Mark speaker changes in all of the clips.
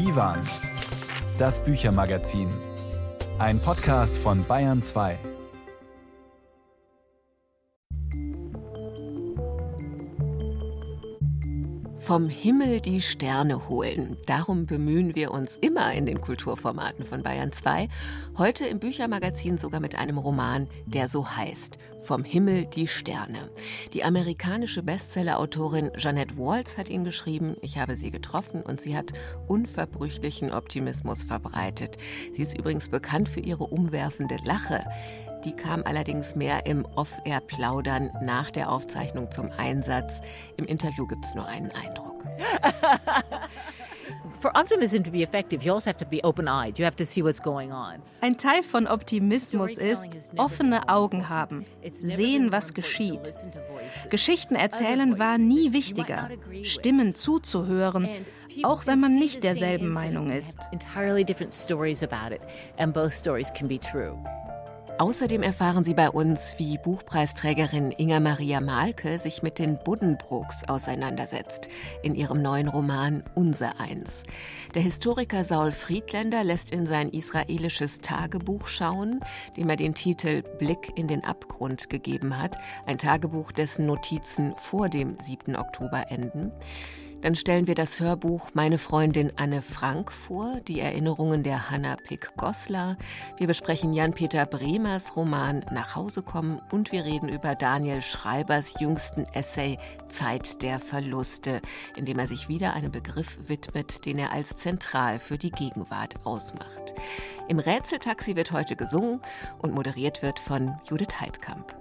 Speaker 1: Divan, das Büchermagazin. Ein Podcast von Bayern 2.
Speaker 2: Vom Himmel die Sterne holen. Darum bemühen wir uns immer in den Kulturformaten von Bayern 2. Heute im Büchermagazin sogar mit einem Roman, der so heißt: Vom Himmel die Sterne. Die amerikanische Bestsellerautorin Jeanette Waltz hat ihn geschrieben. Ich habe sie getroffen und sie hat unverbrüchlichen Optimismus verbreitet. Sie ist übrigens bekannt für ihre umwerfende Lache. Die kam allerdings mehr im Off-Air-Plaudern nach der Aufzeichnung zum Einsatz. Im Interview gibt es nur einen Eindruck.
Speaker 3: Ein Teil von Optimismus ist offene Augen haben, sehen, was geschieht. Geschichten erzählen war nie wichtiger, Stimmen zuzuhören, auch wenn man nicht derselben Meinung ist.
Speaker 2: Außerdem erfahren Sie bei uns, wie Buchpreisträgerin Inga Maria Malke sich mit den Buddenbrooks auseinandersetzt in ihrem neuen Roman Unser Eins. Der Historiker Saul Friedländer lässt in sein israelisches Tagebuch schauen, dem er den Titel Blick in den Abgrund gegeben hat, ein Tagebuch, dessen Notizen vor dem 7. Oktober enden. Dann stellen wir das Hörbuch Meine Freundin Anne Frank vor, die Erinnerungen der Hanna Pick-Goslar. Wir besprechen Jan-Peter Bremers Roman Nach Hause kommen und wir reden über Daniel Schreibers jüngsten Essay Zeit der Verluste, in dem er sich wieder einem Begriff widmet, den er als zentral für die Gegenwart ausmacht. Im Rätseltaxi wird heute gesungen und moderiert wird von Judith Heidkamp.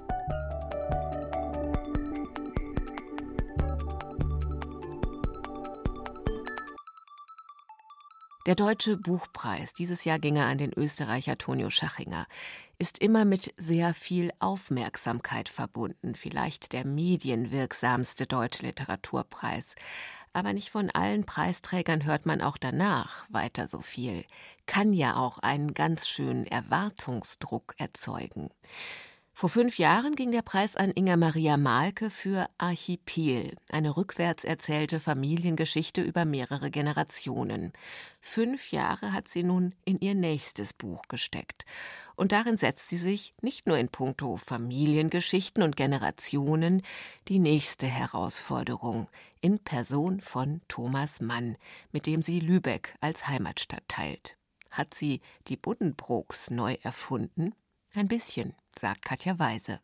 Speaker 2: Der Deutsche Buchpreis, dieses Jahr ging er an den Österreicher Tonio Schachinger, ist immer mit sehr viel Aufmerksamkeit verbunden, vielleicht der medienwirksamste deutsche Literaturpreis. Aber nicht von allen Preisträgern hört man auch danach weiter so viel. Kann ja auch einen ganz schönen Erwartungsdruck erzeugen. Vor fünf Jahren ging der Preis an Inga Maria Malke für Archipel, eine rückwärts erzählte Familiengeschichte über mehrere Generationen. Fünf Jahre hat sie nun in ihr nächstes Buch gesteckt. Und darin setzt sie sich nicht nur in puncto Familiengeschichten und Generationen die nächste Herausforderung in Person von Thomas Mann, mit dem sie Lübeck als Heimatstadt teilt. Hat sie die Buddenbrooks neu erfunden? Ein bisschen sagt Katja Weise.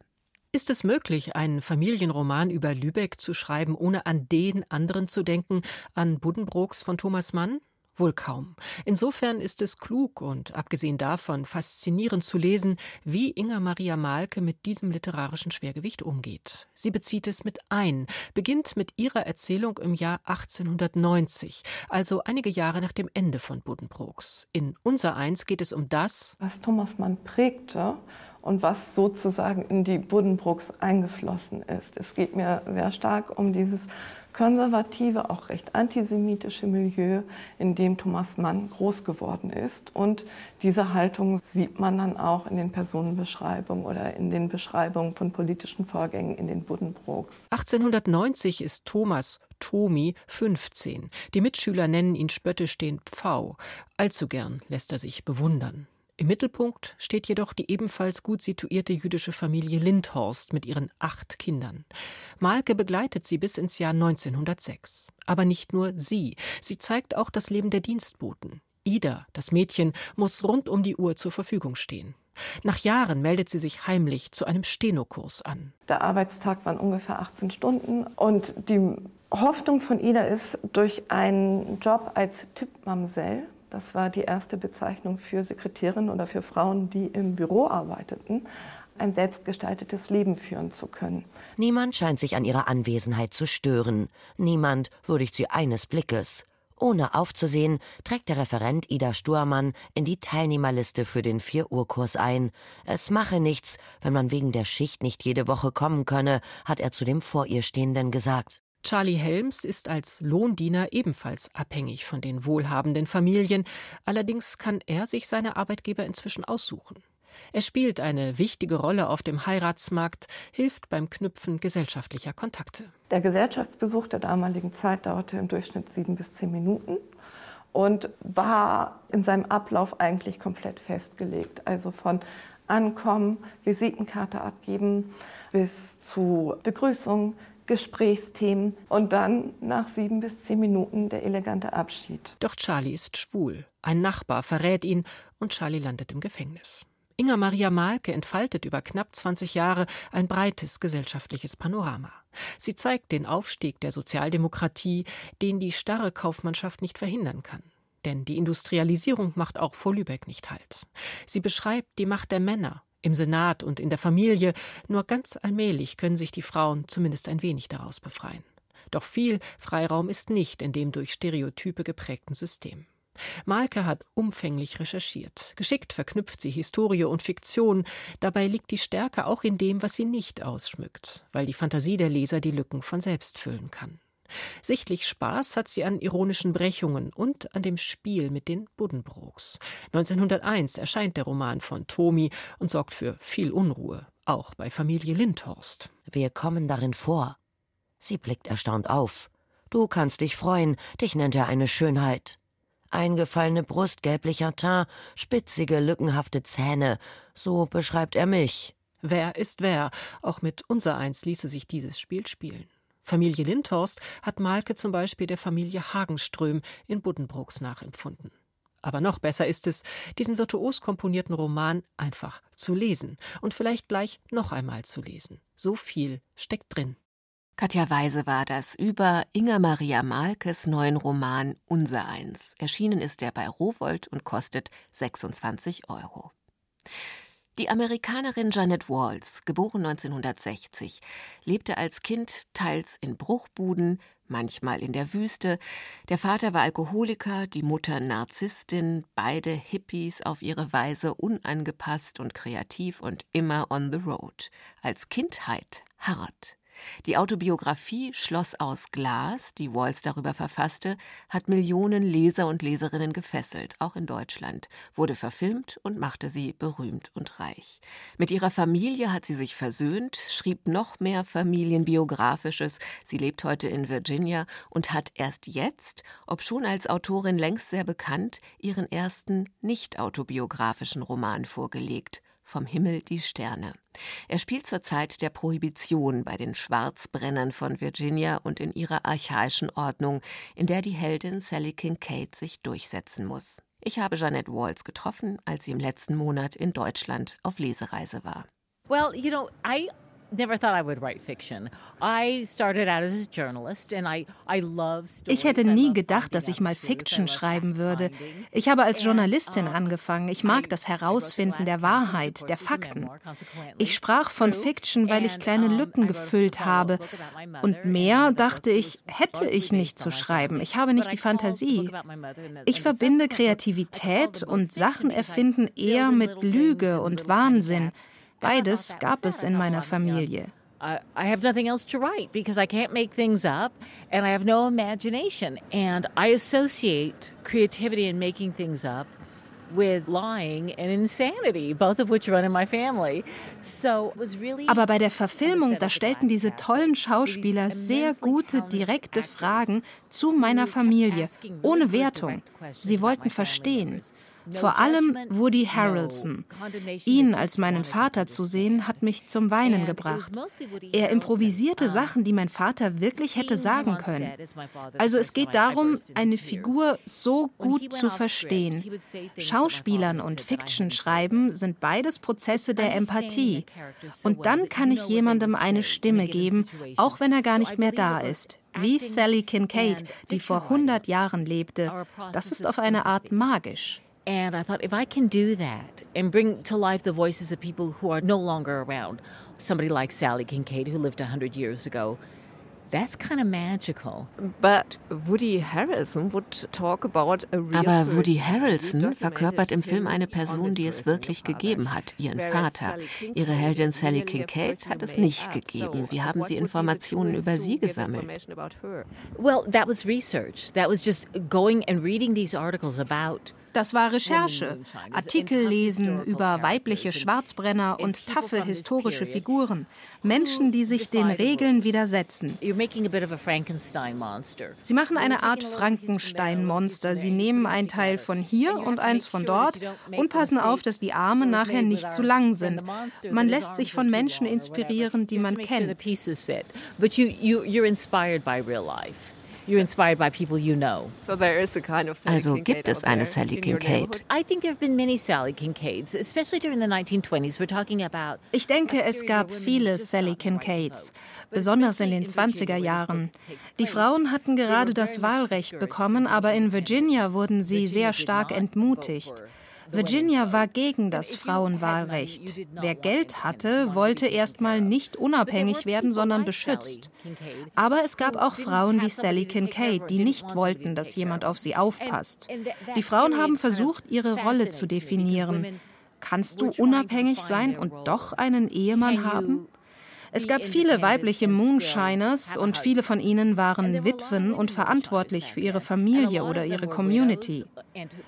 Speaker 4: Ist es möglich, einen Familienroman über Lübeck zu schreiben, ohne an den anderen zu denken, an Buddenbrooks von Thomas Mann? Wohl kaum. Insofern ist es klug und abgesehen davon faszinierend zu lesen, wie Inga Maria Malke mit diesem literarischen Schwergewicht umgeht. Sie bezieht es mit ein, beginnt mit ihrer Erzählung im Jahr 1890, also einige Jahre nach dem Ende von Buddenbrooks. In Unser Eins geht es um das,
Speaker 5: was Thomas Mann prägte und was sozusagen in die Buddenbrooks eingeflossen ist. Es geht mir sehr stark um dieses konservative, auch recht antisemitische Milieu, in dem Thomas Mann groß geworden ist. Und diese Haltung sieht man dann auch in den Personenbeschreibungen oder in den Beschreibungen von politischen Vorgängen in den Buddenbrooks.
Speaker 4: 1890 ist Thomas Tomi 15. Die Mitschüler nennen ihn spöttisch den Pfau. Allzu gern lässt er sich bewundern. Im Mittelpunkt steht jedoch die ebenfalls gut situierte jüdische Familie Lindhorst mit ihren acht Kindern. Malke begleitet sie bis ins Jahr 1906. Aber nicht nur sie. Sie zeigt auch das Leben der Dienstboten. Ida, das Mädchen, muss rund um die Uhr zur Verfügung stehen. Nach Jahren meldet sie sich heimlich zu einem Stenokurs an.
Speaker 5: Der Arbeitstag waren ungefähr 18 Stunden und die Hoffnung von Ida ist, durch einen Job als Tippmamsell das war die erste Bezeichnung für Sekretärinnen oder für Frauen, die im Büro arbeiteten, ein selbstgestaltetes Leben führen zu können.
Speaker 6: Niemand scheint sich an ihrer Anwesenheit zu stören. Niemand würdigt sie eines Blickes. Ohne aufzusehen, trägt der Referent Ida Sturmann in die Teilnehmerliste für den Vier-Uhr-Kurs ein. Es mache nichts, wenn man wegen der Schicht nicht jede Woche kommen könne, hat er zu dem vor ihr Stehenden gesagt.
Speaker 4: Charlie Helms ist als Lohndiener ebenfalls abhängig von den wohlhabenden Familien, allerdings kann er sich seine Arbeitgeber inzwischen aussuchen. Er spielt eine wichtige Rolle auf dem Heiratsmarkt, hilft beim Knüpfen gesellschaftlicher Kontakte.
Speaker 5: Der Gesellschaftsbesuch der damaligen Zeit dauerte im Durchschnitt sieben bis zehn Minuten. und war in seinem Ablauf eigentlich komplett festgelegt. Also von Ankommen, Visitenkarte abgeben bis zu Begrüßung, Gesprächsthemen und dann nach sieben bis zehn Minuten der elegante Abschied.
Speaker 4: Doch Charlie ist schwul. Ein Nachbar verrät ihn und Charlie landet im Gefängnis. Inga Maria Malke entfaltet über knapp 20 Jahre ein breites gesellschaftliches Panorama. Sie zeigt den Aufstieg der Sozialdemokratie, den die starre Kaufmannschaft nicht verhindern kann. Denn die Industrialisierung macht auch vor Lübeck nicht Halt. Sie beschreibt die Macht der Männer im Senat und in der Familie, nur ganz allmählich können sich die Frauen zumindest ein wenig daraus befreien. Doch viel Freiraum ist nicht in dem durch Stereotype geprägten System. Malke hat umfänglich recherchiert. Geschickt verknüpft sie Historie und Fiktion. Dabei liegt die Stärke auch in dem, was sie nicht ausschmückt, weil die Fantasie der Leser die Lücken von selbst füllen kann. Sichtlich Spaß hat sie an ironischen Brechungen und an dem Spiel mit den Buddenbrooks. 1901 erscheint der Roman von Tomi und sorgt für viel Unruhe, auch bei Familie Lindhorst.
Speaker 6: Wir kommen darin vor. Sie blickt erstaunt auf. Du kannst dich freuen, dich nennt er eine Schönheit. Eingefallene Brust, gelblicher Teint, spitzige, lückenhafte Zähne, so beschreibt er mich.
Speaker 4: Wer ist wer? Auch mit unsereins ließe sich dieses Spiel spielen. Familie Lindhorst hat Malke zum Beispiel der Familie Hagenström in Buddenbrooks nachempfunden. Aber noch besser ist es, diesen virtuos komponierten Roman einfach zu lesen und vielleicht gleich noch einmal zu lesen. So viel steckt drin.
Speaker 2: Katja Weise war das über Inga Maria Malkes neuen Roman Unsereins. Erschienen ist er bei Rowold und kostet 26 Euro. Die Amerikanerin Janet Walls, geboren 1960, lebte als Kind teils in Bruchbuden, manchmal in der Wüste. Der Vater war Alkoholiker, die Mutter Narzisstin, beide Hippies auf ihre Weise unangepasst und kreativ und immer on the road. Als Kindheit hart. Die Autobiografie Schloss aus Glas, die Walls darüber verfasste, hat Millionen Leser und Leserinnen gefesselt, auch in Deutschland, wurde verfilmt und machte sie berühmt und reich. Mit ihrer Familie hat sie sich versöhnt, schrieb noch mehr Familienbiografisches. Sie lebt heute in Virginia und hat erst jetzt, obschon als Autorin längst sehr bekannt, ihren ersten nicht autobiografischen Roman vorgelegt. Vom Himmel die Sterne. Er spielt zur Zeit der Prohibition bei den Schwarzbrennern von Virginia und in ihrer archaischen Ordnung, in der die Heldin Sally Kincaid sich durchsetzen muss. Ich habe Jeanette Walls getroffen, als sie im letzten Monat in Deutschland auf Lesereise war.
Speaker 7: Well, you know, I
Speaker 3: ich hätte nie gedacht, dass ich mal Fiction schreiben würde. Ich habe als Journalistin angefangen. Ich mag das Herausfinden der Wahrheit, der Fakten. Ich sprach von Fiction, weil ich kleine Lücken gefüllt habe. Und mehr, dachte ich, hätte ich nicht zu schreiben. Ich habe nicht die Fantasie. Ich verbinde Kreativität und Sachen erfinden eher mit Lüge und Wahnsinn. Beides gab es in meiner Familie.
Speaker 7: I have nothing else to write because I can't make things up and I have no imagination. And I associate creativity and making things up with lying and insanity, both of which run in my family. So was really
Speaker 3: Aber bei der Verfilmung, da stellten diese tollen Schauspieler sehr gute, direkte Fragen zu meiner Familie, ohne Wertung. Sie wollten verstehen. Vor allem Woody Harrelson. Ihn als meinen Vater zu sehen, hat mich zum Weinen gebracht. Er improvisierte Sachen, die mein Vater wirklich hätte sagen können. Also es geht darum, eine Figur so gut zu verstehen. Schauspielern und Fiction schreiben sind beides Prozesse der Empathie. Und dann kann ich jemandem eine Stimme geben, auch wenn er gar nicht mehr da ist wie Sally Kincaid, die vor 100 Jahren lebte. Das ist auf eine Art magisch.
Speaker 7: And I thought, if I can do that and bring to life the voices of people who are no longer around, somebody like Sally Kincaid, who lived 100 years ago, That's kind of magical.
Speaker 2: But Woody Harrelson would talk about a real Aber Woody Harrelson verkörpert im Film eine Person, die es wirklich gegeben hat, ihren Vater. Ihre Heldin Sally Kincaid hat es nicht gegeben. Wie haben Sie Informationen über sie gesammelt?
Speaker 7: Well, that was research. That was just going and reading these articles about
Speaker 3: Das war Recherche, Artikel lesen über weibliche Schwarzbrenner und taffe historische Figuren, Menschen, die sich den Regeln widersetzen. Sie machen eine Art Frankenstein-Monster. Sie nehmen ein Teil von hier und eins von dort und passen auf, dass die Arme nachher nicht zu lang sind. Man lässt sich von Menschen inspirieren, die man kennt.
Speaker 2: Also gibt es eine Sally Kincaid.
Speaker 3: Ich denke, es gab viele Sally Kincaids, besonders in den 20er Jahren. Die Frauen hatten gerade das Wahlrecht bekommen, aber in Virginia wurden sie sehr stark entmutigt. Virginia war gegen das Frauenwahlrecht. Wer Geld hatte, wollte erstmal nicht unabhängig werden, sondern beschützt. Aber es gab auch Frauen wie Sally Kincaid, die nicht wollten, dass jemand auf sie aufpasst. Die Frauen haben versucht, ihre Rolle zu definieren. Kannst du unabhängig sein und doch einen Ehemann haben? Es gab viele weibliche Moonshiners und viele von ihnen waren Witwen und verantwortlich für ihre Familie oder ihre Community.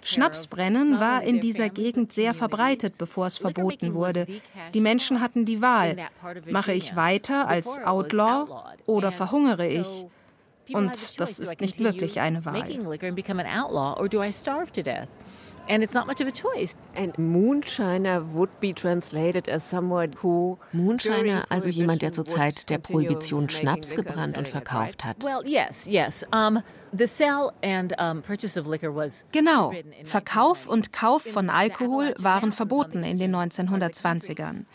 Speaker 3: Schnapsbrennen war in dieser Gegend sehr verbreitet, bevor es verboten wurde. Die Menschen hatten die Wahl, mache ich weiter als Outlaw oder verhungere ich? Und das ist nicht wirklich eine Wahl.
Speaker 2: And it's not much of a choice. And moonshiner would be translated as someone who Moonshiner, also jemand, der zur Zeit der Prohibition Schnaps gebrannt und verkauft hat. Well, yes, yes. Um,
Speaker 3: Genau, Verkauf und Kauf von Alkohol waren verboten in den 1920ern.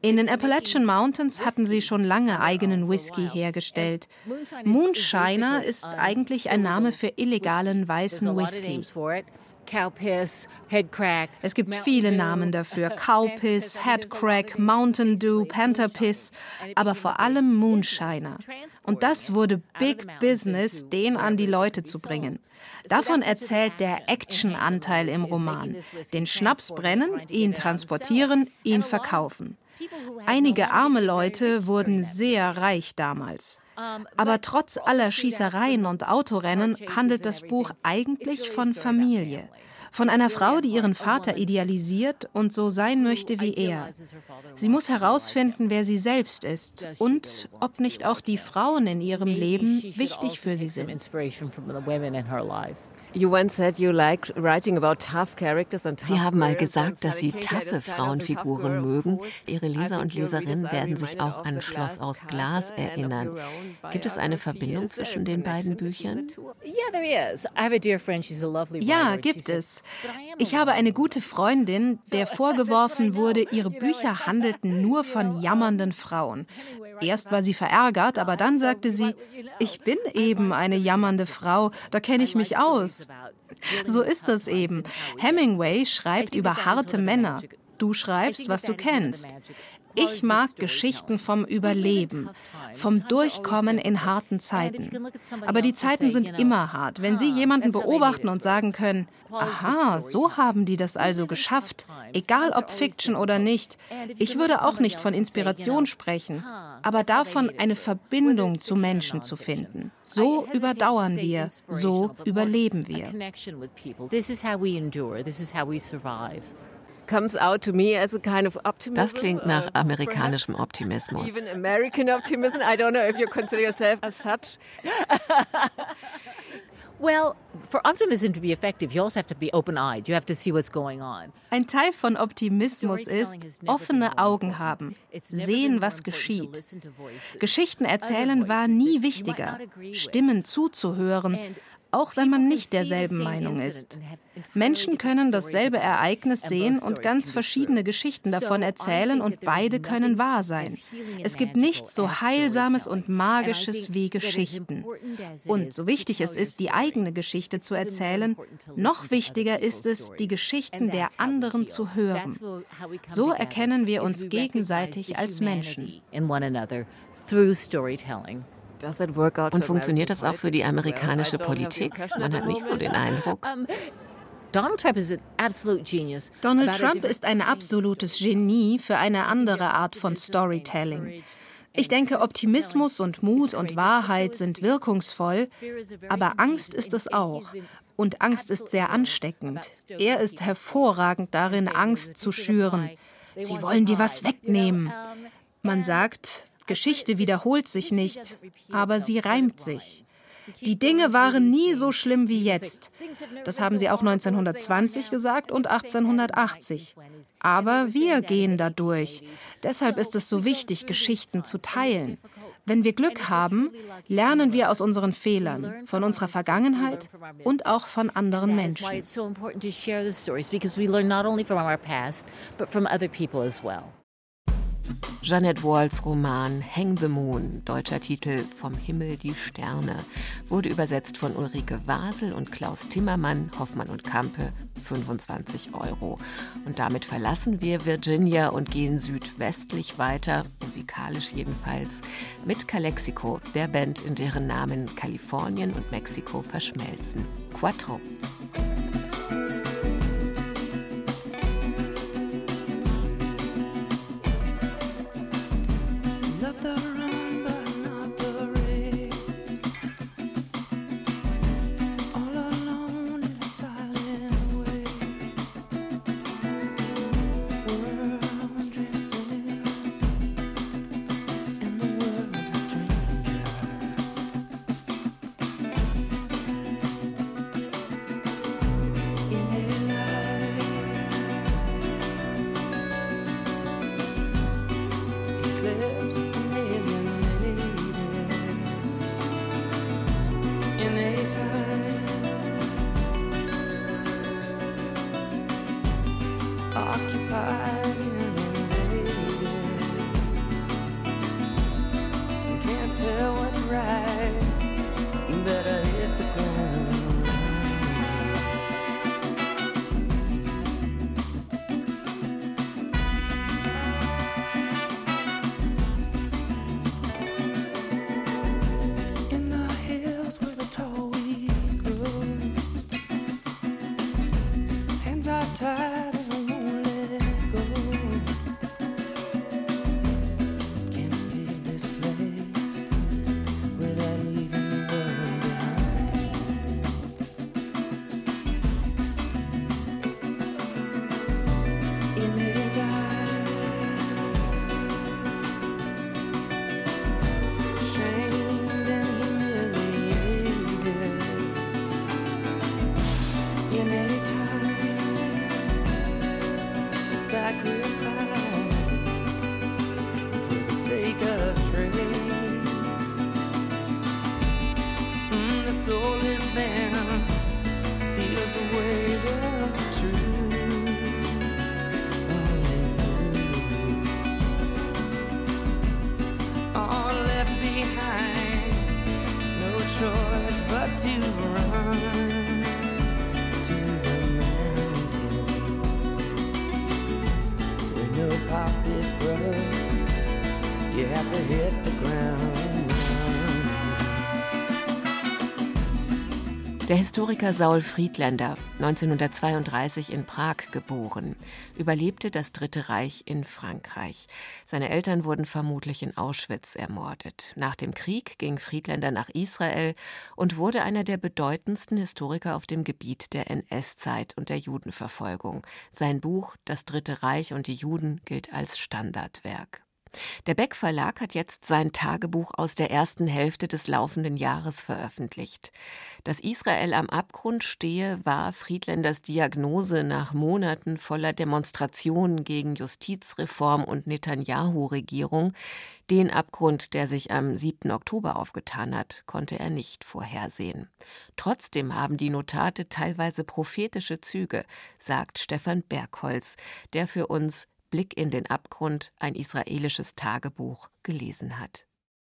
Speaker 3: In den Appalachian Mountains hatten sie schon lange eigenen Whisky hergestellt. Moonshiner ist eigentlich ein Name für illegalen weißen Whisky. Es gibt viele Namen dafür. Cowpiss, Headcrack, Mountain Dew, Pantherpiss, aber vor allem Moonshiner. Und das wurde Big Business, den an die Leute zu bringen. Davon erzählt der Action-Anteil im Roman. Den Schnaps brennen, ihn transportieren, ihn verkaufen. Einige arme Leute wurden sehr reich damals. Aber trotz aller Schießereien und Autorennen handelt das Buch eigentlich von Familie. Von einer Frau, die ihren Vater idealisiert und so sein möchte wie er. Sie muss herausfinden, wer sie selbst ist und ob nicht auch die Frauen in ihrem Leben wichtig für sie sind.
Speaker 2: Sie haben mal gesagt, dass Sie taffe Frauenfiguren mögen. Ihre Leser und Leserinnen werden sich auch an Schloss aus Glas erinnern. Gibt es eine Verbindung zwischen den beiden Büchern?
Speaker 3: Ja, gibt es. Ich habe eine gute Freundin, der vorgeworfen wurde, ihre Bücher handelten nur von jammernden Frauen. Erst war sie verärgert, aber dann sagte sie, ich bin eben eine jammernde Frau, da kenne ich mich aus. So ist es eben. Hemingway schreibt über harte Männer. Du schreibst, was du kennst. Ich mag Geschichten vom Überleben, vom Durchkommen in harten Zeiten. Aber die Zeiten sind immer hart. Wenn Sie jemanden beobachten und sagen können, aha, so haben die das also geschafft, egal ob Fiction oder nicht, ich würde auch nicht von Inspiration sprechen, aber davon eine Verbindung zu Menschen zu finden. So überdauern wir, so überleben wir. This is how we endure, this is how we survive.
Speaker 2: Das klingt nach amerikanischem Optimismus.
Speaker 8: Even American optimism. I don't know if you consider yourself as such.
Speaker 7: Well, for optimism to be effective, you also have to be open-eyed. You have to see what's going on.
Speaker 3: Ein Teil von Optimismus ist offene Augen haben, sehen, was geschieht. Geschichten erzählen war nie wichtiger, Stimmen zuzuhören, auch wenn man nicht derselben Meinung ist. Menschen können dasselbe Ereignis sehen und ganz verschiedene Geschichten davon erzählen und beide können wahr sein. Es gibt nichts so Heilsames und Magisches wie Geschichten. Und so wichtig es ist, die eigene Geschichte zu erzählen, noch wichtiger ist es, die Geschichten der anderen zu hören. So erkennen wir uns gegenseitig als Menschen.
Speaker 2: Und funktioniert das auch für die amerikanische Politik? Man hat nicht so den Eindruck.
Speaker 3: Donald Trump ist ein absolutes Genie für eine andere Art von Storytelling. Ich denke, Optimismus und Mut und Wahrheit sind wirkungsvoll, aber Angst ist es auch. Und Angst ist sehr ansteckend. Er ist hervorragend darin, Angst zu schüren. Sie wollen dir was wegnehmen. Man sagt, Geschichte wiederholt sich nicht, aber sie reimt sich. Die Dinge waren nie so schlimm wie jetzt. Das haben sie auch 1920 gesagt und 1880. Aber wir gehen da durch. Deshalb ist es so wichtig, Geschichten zu teilen. Wenn wir Glück haben, lernen wir aus unseren Fehlern, von unserer Vergangenheit und auch von anderen Menschen.
Speaker 2: Jeanette Walls Roman Hang the Moon, deutscher Titel Vom Himmel die Sterne, wurde übersetzt von Ulrike Wasel und Klaus Timmermann, Hoffmann und Kampe, 25 Euro. Und damit verlassen wir Virginia und gehen südwestlich weiter, musikalisch jedenfalls, mit Calexico, der Band, in deren Namen Kalifornien und Mexiko verschmelzen. Quattro. Der Historiker Saul Friedländer, 1932 in Prag geboren, überlebte das Dritte Reich in Frankreich. Seine Eltern wurden vermutlich in Auschwitz ermordet. Nach dem Krieg ging Friedländer nach Israel und wurde einer der bedeutendsten Historiker auf dem Gebiet der NS-Zeit und der Judenverfolgung. Sein Buch Das Dritte Reich und die Juden gilt als Standardwerk. Der Beck Verlag hat jetzt sein Tagebuch aus der ersten Hälfte des laufenden Jahres veröffentlicht. Dass Israel am Abgrund stehe, war Friedländers Diagnose nach Monaten voller Demonstrationen gegen Justizreform und Netanyahu-Regierung. Den Abgrund, der sich am 7. Oktober aufgetan hat, konnte er nicht vorhersehen. Trotzdem haben die Notate teilweise prophetische Züge, sagt Stefan Bergholz, der für uns Blick in den Abgrund ein israelisches Tagebuch gelesen hat.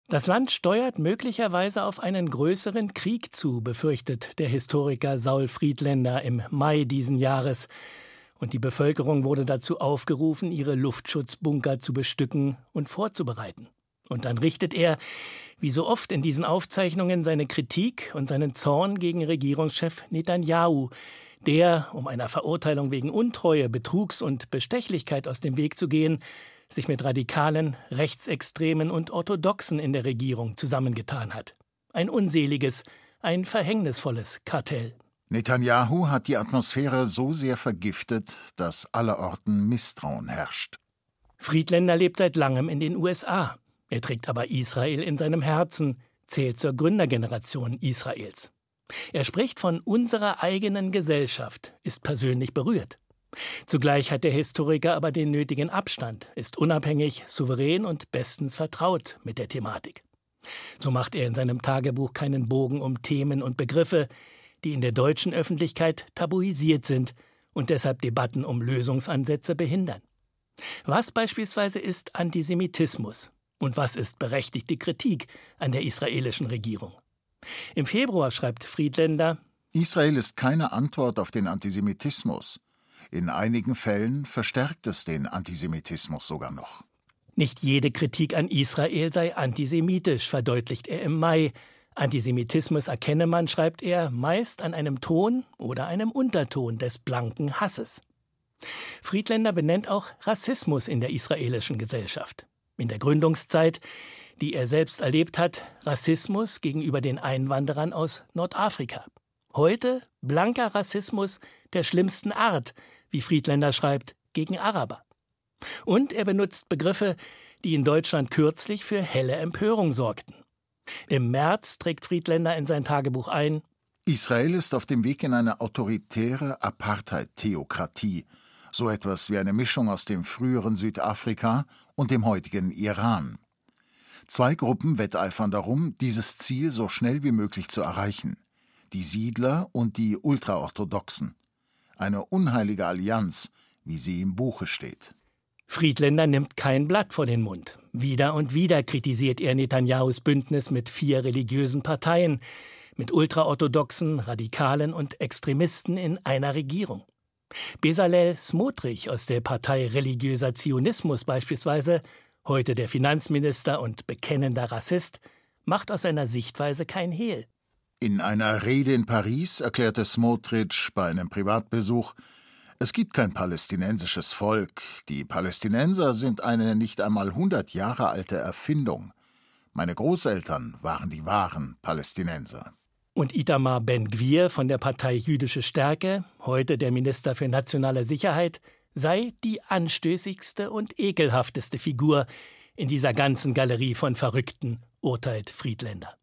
Speaker 9: Das Land steuert möglicherweise auf einen größeren Krieg zu, befürchtet der Historiker Saul Friedländer im Mai diesen Jahres. Und die Bevölkerung wurde dazu aufgerufen, ihre Luftschutzbunker zu bestücken und vorzubereiten. Und dann richtet er, wie so oft in diesen Aufzeichnungen, seine Kritik und seinen Zorn gegen Regierungschef Netanyahu, der, um einer Verurteilung wegen Untreue, Betrugs und Bestechlichkeit aus dem Weg zu gehen, sich mit Radikalen, Rechtsextremen und Orthodoxen in der Regierung zusammengetan hat. Ein unseliges, ein verhängnisvolles Kartell.
Speaker 10: Netanyahu hat die Atmosphäre so sehr vergiftet, dass allerorten Misstrauen herrscht.
Speaker 9: Friedländer lebt seit langem in den USA. Er trägt aber Israel in seinem Herzen, zählt zur Gründergeneration Israels. Er spricht von unserer eigenen Gesellschaft, ist persönlich berührt. Zugleich hat der Historiker aber den nötigen Abstand, ist unabhängig, souverän und bestens vertraut mit der Thematik. So macht er in seinem Tagebuch keinen Bogen um Themen und Begriffe, die in der deutschen Öffentlichkeit tabuisiert sind und deshalb Debatten um Lösungsansätze behindern. Was beispielsweise ist Antisemitismus und was ist berechtigte Kritik an der israelischen Regierung? Im Februar schreibt Friedländer
Speaker 10: Israel ist keine Antwort auf den Antisemitismus. In einigen Fällen verstärkt es den Antisemitismus sogar noch.
Speaker 9: Nicht jede Kritik an Israel sei antisemitisch, verdeutlicht er im Mai. Antisemitismus erkenne man, schreibt er, meist an einem Ton oder einem Unterton des blanken Hasses. Friedländer benennt auch Rassismus in der israelischen Gesellschaft. In der Gründungszeit, die er selbst erlebt hat, Rassismus gegenüber den Einwanderern aus Nordafrika. Heute blanker Rassismus der schlimmsten Art, wie Friedländer schreibt, gegen Araber. Und er benutzt Begriffe, die in Deutschland kürzlich für helle Empörung sorgten. Im März trägt Friedländer in sein Tagebuch ein
Speaker 10: Israel ist auf dem Weg in eine autoritäre Apartheid-Theokratie, so etwas wie eine Mischung aus dem früheren Südafrika und dem heutigen Iran. Zwei Gruppen wetteifern darum, dieses Ziel so schnell wie möglich zu erreichen die Siedler und die Ultraorthodoxen. Eine unheilige Allianz, wie sie im Buche steht.
Speaker 9: Friedländer nimmt kein Blatt vor den Mund. Wieder und wieder kritisiert er Netanyahus Bündnis mit vier religiösen Parteien, mit ultraorthodoxen, Radikalen und Extremisten in einer Regierung. Bezalel Smotrich aus der Partei Religiöser Zionismus beispielsweise, heute der Finanzminister und bekennender Rassist, macht aus seiner Sichtweise kein Hehl.
Speaker 10: In einer Rede in Paris erklärte Smotrich bei einem Privatbesuch, es gibt kein palästinensisches Volk. Die Palästinenser sind eine nicht einmal hundert Jahre alte Erfindung. Meine Großeltern waren die wahren Palästinenser.
Speaker 9: Und Itamar Ben-Gvir von der Partei Jüdische Stärke, heute der Minister für nationale Sicherheit, sei die anstößigste und ekelhafteste Figur in dieser ganzen Galerie von Verrückten, urteilt Friedländer.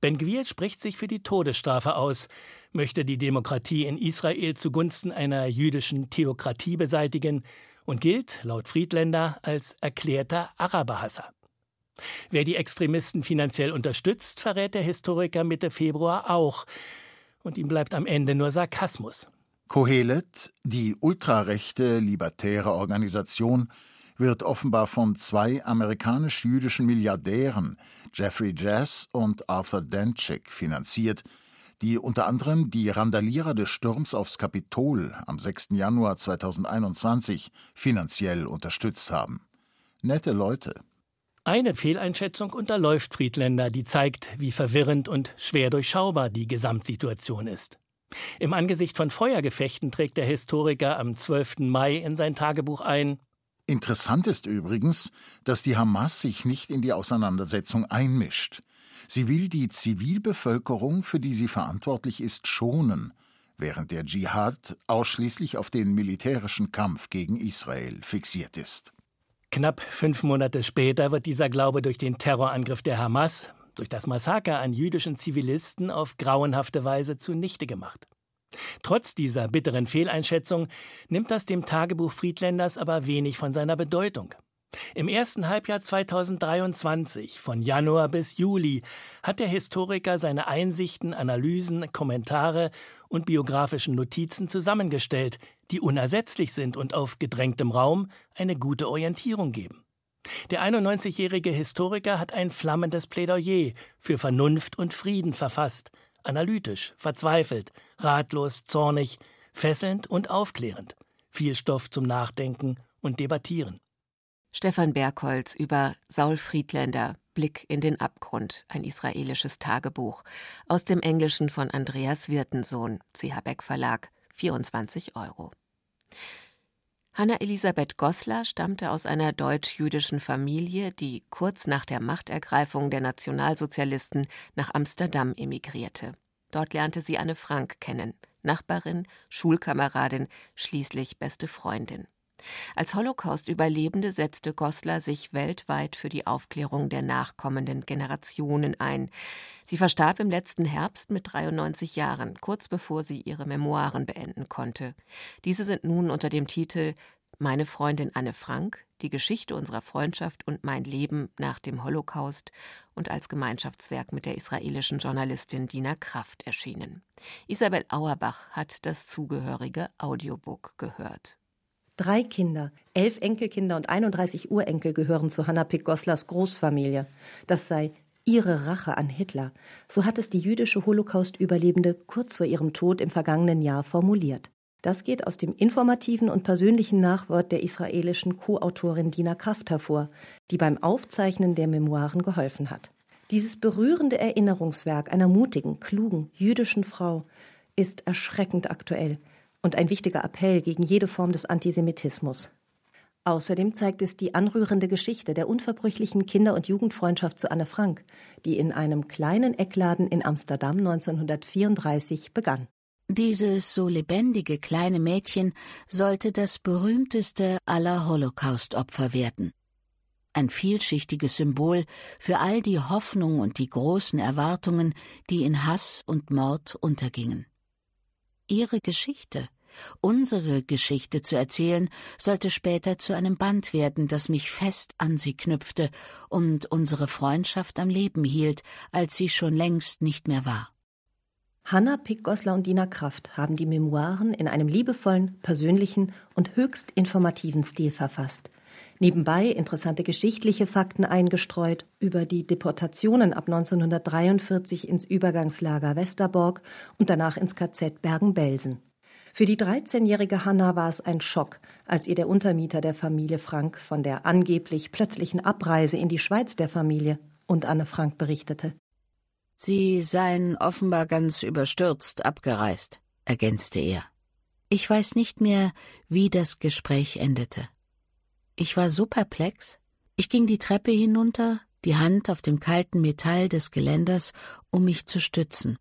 Speaker 9: Ben-Gvir spricht sich für die Todesstrafe aus, möchte die Demokratie in Israel zugunsten einer jüdischen Theokratie beseitigen und gilt, laut Friedländer, als erklärter Araberhasser. Wer die Extremisten finanziell unterstützt, verrät der Historiker Mitte Februar auch. Und ihm bleibt am Ende nur Sarkasmus.
Speaker 10: Kohelet, die ultrarechte libertäre Organisation, wird offenbar von zwei amerikanisch-jüdischen Milliardären, Jeffrey Jazz und Arthur Danchik, finanziert, die unter anderem die Randalierer des Sturms aufs Kapitol am 6. Januar 2021 finanziell unterstützt haben. Nette Leute.
Speaker 9: Eine Fehleinschätzung unterläuft Friedländer, die zeigt, wie verwirrend und schwer durchschaubar die Gesamtsituation ist. Im Angesicht von Feuergefechten trägt der Historiker am 12. Mai in sein Tagebuch ein
Speaker 10: Interessant ist übrigens, dass die Hamas sich nicht in die Auseinandersetzung einmischt. Sie will die Zivilbevölkerung, für die sie verantwortlich ist, schonen, während der Dschihad ausschließlich auf den militärischen Kampf gegen Israel fixiert ist.
Speaker 9: Knapp fünf Monate später wird dieser Glaube durch den Terrorangriff der Hamas, durch das Massaker an jüdischen Zivilisten auf grauenhafte Weise zunichte gemacht. Trotz dieser bitteren Fehleinschätzung nimmt das dem Tagebuch Friedländers aber wenig von seiner Bedeutung. Im ersten Halbjahr 2023, von Januar bis Juli, hat der Historiker seine Einsichten, Analysen, Kommentare und biografischen Notizen zusammengestellt, die unersetzlich sind und auf gedrängtem Raum eine gute Orientierung geben. Der 91-jährige Historiker hat ein flammendes Plädoyer für Vernunft und Frieden verfasst, analytisch, verzweifelt, ratlos, zornig, fesselnd und aufklärend. Viel Stoff zum Nachdenken und Debattieren.
Speaker 2: Stefan Bergholz über Saul Friedländer, Blick in den Abgrund, ein israelisches Tagebuch. Aus dem Englischen von Andreas Wirtensohn, CH Beck Verlag, 24 Euro. Hanna Elisabeth Goslar stammte aus einer deutsch-jüdischen Familie, die kurz nach der Machtergreifung der Nationalsozialisten nach Amsterdam emigrierte. Dort lernte sie Anne Frank kennen, Nachbarin, Schulkameradin, schließlich beste Freundin. Als Holocaust-Überlebende setzte Goslar sich weltweit für die Aufklärung der nachkommenden Generationen ein. Sie verstarb im letzten Herbst mit 93 Jahren, kurz bevor sie ihre Memoiren beenden konnte. Diese sind nun unter dem Titel Meine Freundin Anne Frank, die Geschichte unserer Freundschaft und mein Leben nach dem Holocaust und als Gemeinschaftswerk mit der israelischen Journalistin Dina Kraft erschienen. Isabel Auerbach hat das zugehörige Audiobook gehört.
Speaker 11: Drei Kinder, elf Enkelkinder und 31 Urenkel gehören zu Hanna Pick-Goslers Großfamilie. Das sei ihre Rache an Hitler. So hat es die jüdische Holocaust-Überlebende kurz vor ihrem Tod im vergangenen Jahr formuliert. Das geht aus dem informativen und persönlichen Nachwort der israelischen Co-Autorin Dina Kraft hervor, die beim Aufzeichnen der Memoiren geholfen hat. Dieses berührende Erinnerungswerk einer mutigen, klugen, jüdischen Frau ist erschreckend aktuell und ein wichtiger Appell gegen jede Form des Antisemitismus. Außerdem zeigt es die anrührende Geschichte der unverbrüchlichen Kinder- und Jugendfreundschaft zu Anne Frank, die in einem kleinen Eckladen in Amsterdam 1934 begann.
Speaker 12: Dieses so lebendige kleine Mädchen sollte das berühmteste aller Holocaust-Opfer werden. Ein vielschichtiges Symbol für all die Hoffnung und die großen Erwartungen, die in Hass und Mord untergingen. Ihre Geschichte, unsere Geschichte zu erzählen, sollte später zu einem Band werden, das mich fest an sie knüpfte und unsere Freundschaft am Leben hielt, als sie schon längst nicht mehr war.
Speaker 11: Hanna Pick-Goslar und Dina Kraft haben die Memoiren in einem liebevollen, persönlichen und höchst informativen Stil verfasst. Nebenbei interessante geschichtliche Fakten eingestreut über die Deportationen ab 1943 ins Übergangslager Westerbork und danach ins KZ Bergen-Belsen. Für die 13-jährige Hanna war es ein Schock, als ihr der Untermieter der Familie Frank von der angeblich plötzlichen Abreise in die Schweiz der Familie und Anne Frank berichtete.
Speaker 12: Sie seien offenbar ganz überstürzt abgereist, ergänzte er. Ich weiß nicht mehr, wie das Gespräch endete. Ich war so perplex. Ich ging die Treppe hinunter, die Hand auf dem kalten Metall des Geländers, um mich zu stützen.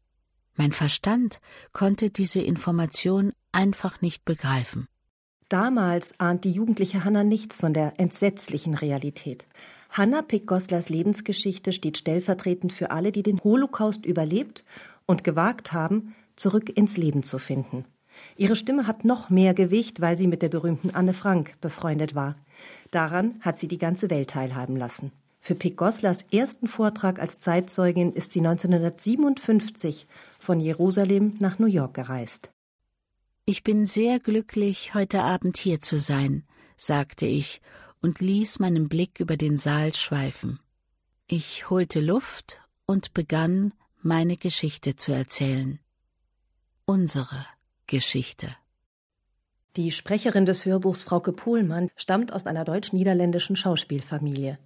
Speaker 12: Mein Verstand konnte diese Information einfach nicht begreifen.
Speaker 11: Damals ahnt die jugendliche Hanna nichts von der entsetzlichen Realität. Hanna Pick-Goslers Lebensgeschichte steht stellvertretend für alle, die den Holocaust überlebt und gewagt haben, zurück ins Leben zu finden. Ihre Stimme hat noch mehr Gewicht, weil sie mit der berühmten Anne Frank befreundet war. Daran hat sie die ganze Welt teilhaben lassen. Für Pick Goslers ersten Vortrag als Zeitzeugin ist sie 1957 von Jerusalem nach New York gereist.
Speaker 12: Ich bin sehr glücklich, heute Abend hier zu sein, sagte ich und ließ meinen Blick über den Saal schweifen. Ich holte Luft und begann, meine Geschichte zu erzählen. Unsere Geschichte.
Speaker 11: Die Sprecherin des Hörbuchs Frauke Pohlmann stammt aus einer deutsch-niederländischen Schauspielfamilie.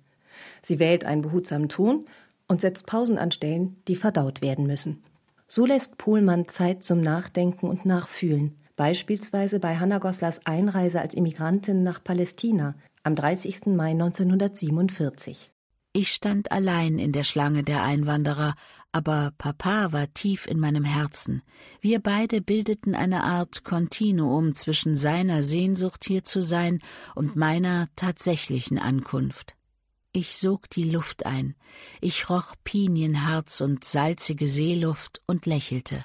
Speaker 11: Sie wählt einen behutsamen Ton und setzt Pausen an Stellen, die verdaut werden müssen. So lässt Pohlmann Zeit zum Nachdenken und Nachfühlen, beispielsweise bei Hanna Goslers Einreise als Immigrantin nach Palästina am 30. Mai 1947.
Speaker 12: Ich stand allein in der Schlange der Einwanderer, aber Papa war tief in meinem Herzen. Wir beide bildeten eine Art Kontinuum zwischen seiner Sehnsucht hier zu sein und meiner tatsächlichen Ankunft. Ich sog die Luft ein, ich roch Pinienharz und salzige Seeluft und lächelte.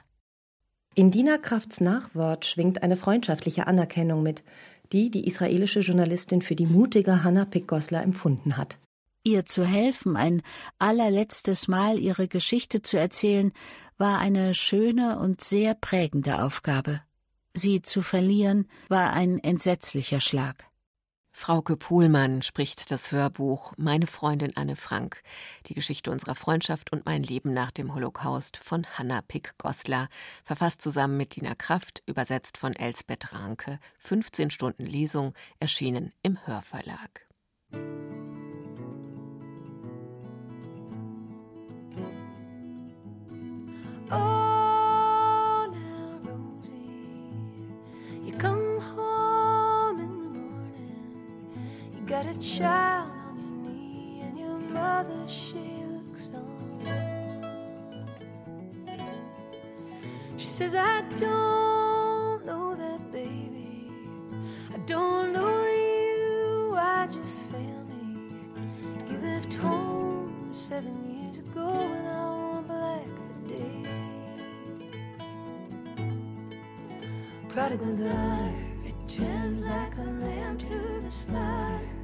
Speaker 11: In Dina Krafts Nachwort schwingt eine freundschaftliche Anerkennung mit, die die israelische Journalistin für die mutige Hannah Pick-Goslar empfunden hat.
Speaker 12: Ihr zu helfen, ein allerletztes Mal ihre Geschichte zu erzählen, war eine schöne und sehr prägende Aufgabe. Sie zu verlieren, war ein entsetzlicher Schlag.
Speaker 2: Frauke Pohlmann spricht das Hörbuch Meine Freundin Anne Frank, die Geschichte unserer Freundschaft und mein Leben nach dem Holocaust von Hanna Pick-Goslar, verfasst zusammen mit Dina Kraft, übersetzt von Elsbeth Ranke, 15 Stunden Lesung, erschienen im Hörverlag.
Speaker 13: Oh, now, Rosie, you come home in the morning. You got a child on your knee, and your mother, she looks on. She says, I don't know that baby. I don't know you. I just feel me? You left home seven years ago, and I prodigal daughter like a lamb to the slaughter.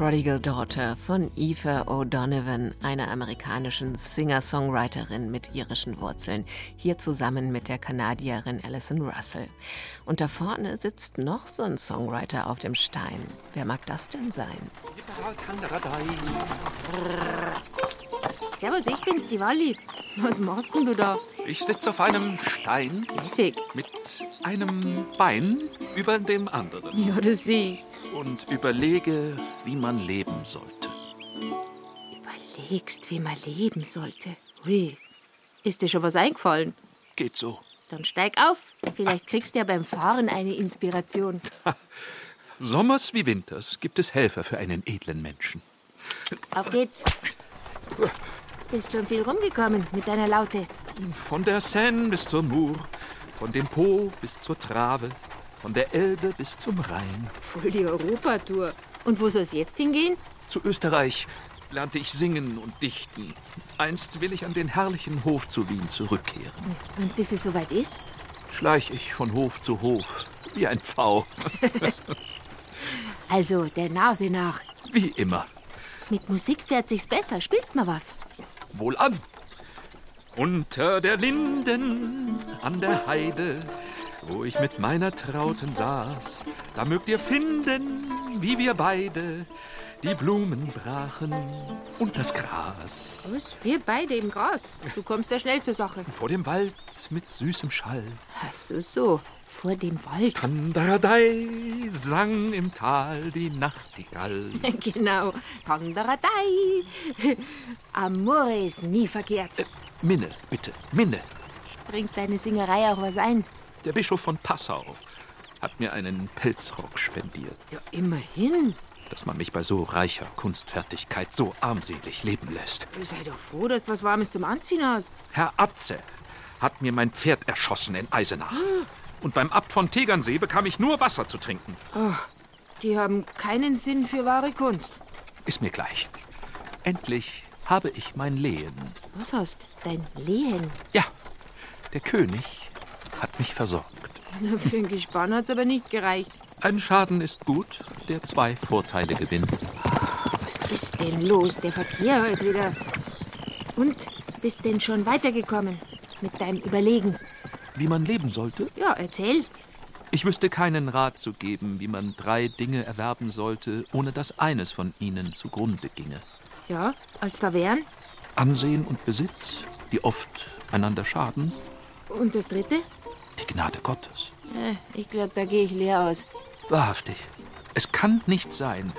Speaker 2: Prodigal Daughter von Aoife O'Donovan, einer amerikanischen Singer-Songwriterin mit irischen Wurzeln, hier zusammen mit der Kanadierin Alison Russell. Und da vorne sitzt noch so ein Songwriter auf dem Stein. Wer mag das denn sein?
Speaker 14: Servus, ich bin's, die Walli. Was machst denn du da?
Speaker 15: Ich sitze auf einem Stein
Speaker 14: Lässig.
Speaker 15: mit einem Bein über dem anderen
Speaker 14: Ja, das sehe ich.
Speaker 15: Und überlege, wie man leben sollte.
Speaker 14: Überlegst, wie man leben sollte. Hui, ist dir schon was eingefallen?
Speaker 15: Geht so.
Speaker 14: Dann steig auf. Vielleicht kriegst du ja beim Fahren eine Inspiration.
Speaker 15: Sommers wie Winters gibt es Helfer für einen edlen Menschen.
Speaker 14: Auf geht's. Bist schon viel rumgekommen mit deiner Laute.
Speaker 15: Von der Seine bis zur Mur, von dem Po bis zur Trave, von der Elbe bis zum Rhein.
Speaker 14: Voll die Europatour. Und wo soll's jetzt hingehen?
Speaker 15: Zu Österreich lernte ich singen und dichten. Einst will ich an den herrlichen Hof zu Wien zurückkehren.
Speaker 14: Und bis es soweit ist?
Speaker 15: Schleich ich von Hof zu Hof, wie ein Pfau.
Speaker 14: Also der Nase nach.
Speaker 15: Wie immer.
Speaker 14: Mit Musik fährt sich's besser. Spielst mal was?
Speaker 15: Wohlan. Unter der Linden an der Heide, wo ich mit meiner Trauten saß, da mögt ihr finden, wie wir beide die Blumen brachen und das Gras.
Speaker 14: Was? Wir beide im Gras. Du kommst ja schnell zur Sache.
Speaker 15: Vor dem Wald mit süßem Schall.
Speaker 14: Ach so, so. Vor dem Wald.
Speaker 15: Tandaradei sang im Tal die Nachtigall.
Speaker 14: genau. Tandaradei. Amore ist nie verkehrt.
Speaker 15: Minne, bitte, Minne.
Speaker 14: Bringt deine Singerei auch was ein?
Speaker 15: Der Bischof von Passau hat mir einen Pelzrock spendiert.
Speaker 14: Ja, immerhin.
Speaker 15: Dass man mich bei so reicher Kunstfertigkeit so armselig leben lässt.
Speaker 14: Sei doch froh, dass du was Warmes zum Anziehen hast.
Speaker 15: Herr Atze hat mir mein Pferd erschossen in Eisenach. Und beim Abt von Tegernsee bekam ich nur Wasser zu trinken.
Speaker 14: Oh, die haben keinen Sinn für wahre Kunst.
Speaker 15: Ist mir gleich. Endlich habe ich mein Lehen.
Speaker 14: Was hast? Dein Lehen?
Speaker 15: Ja, der König hat mich versorgt.
Speaker 14: Na, für ein Gespann hat's aber nicht gereicht.
Speaker 15: Ein Schaden ist gut, der zwei Vorteile gewinnt.
Speaker 14: Was ist denn los? Der Verkehr heute wieder. Und bist denn schon weitergekommen mit deinem Überlegen?
Speaker 15: Wie man leben sollte?
Speaker 14: Ja, erzähl.
Speaker 15: Ich wüsste keinen Rat zu geben, wie man drei Dinge erwerben sollte, ohne dass eines von ihnen zugrunde ginge.
Speaker 14: Ja, als da wären.
Speaker 15: Ansehen und Besitz, die oft einander schaden.
Speaker 14: Und das dritte?
Speaker 15: Die Gnade Gottes.
Speaker 14: Ich glaube, da gehe ich leer aus.
Speaker 15: Wahrhaftig. Es kann nicht sein,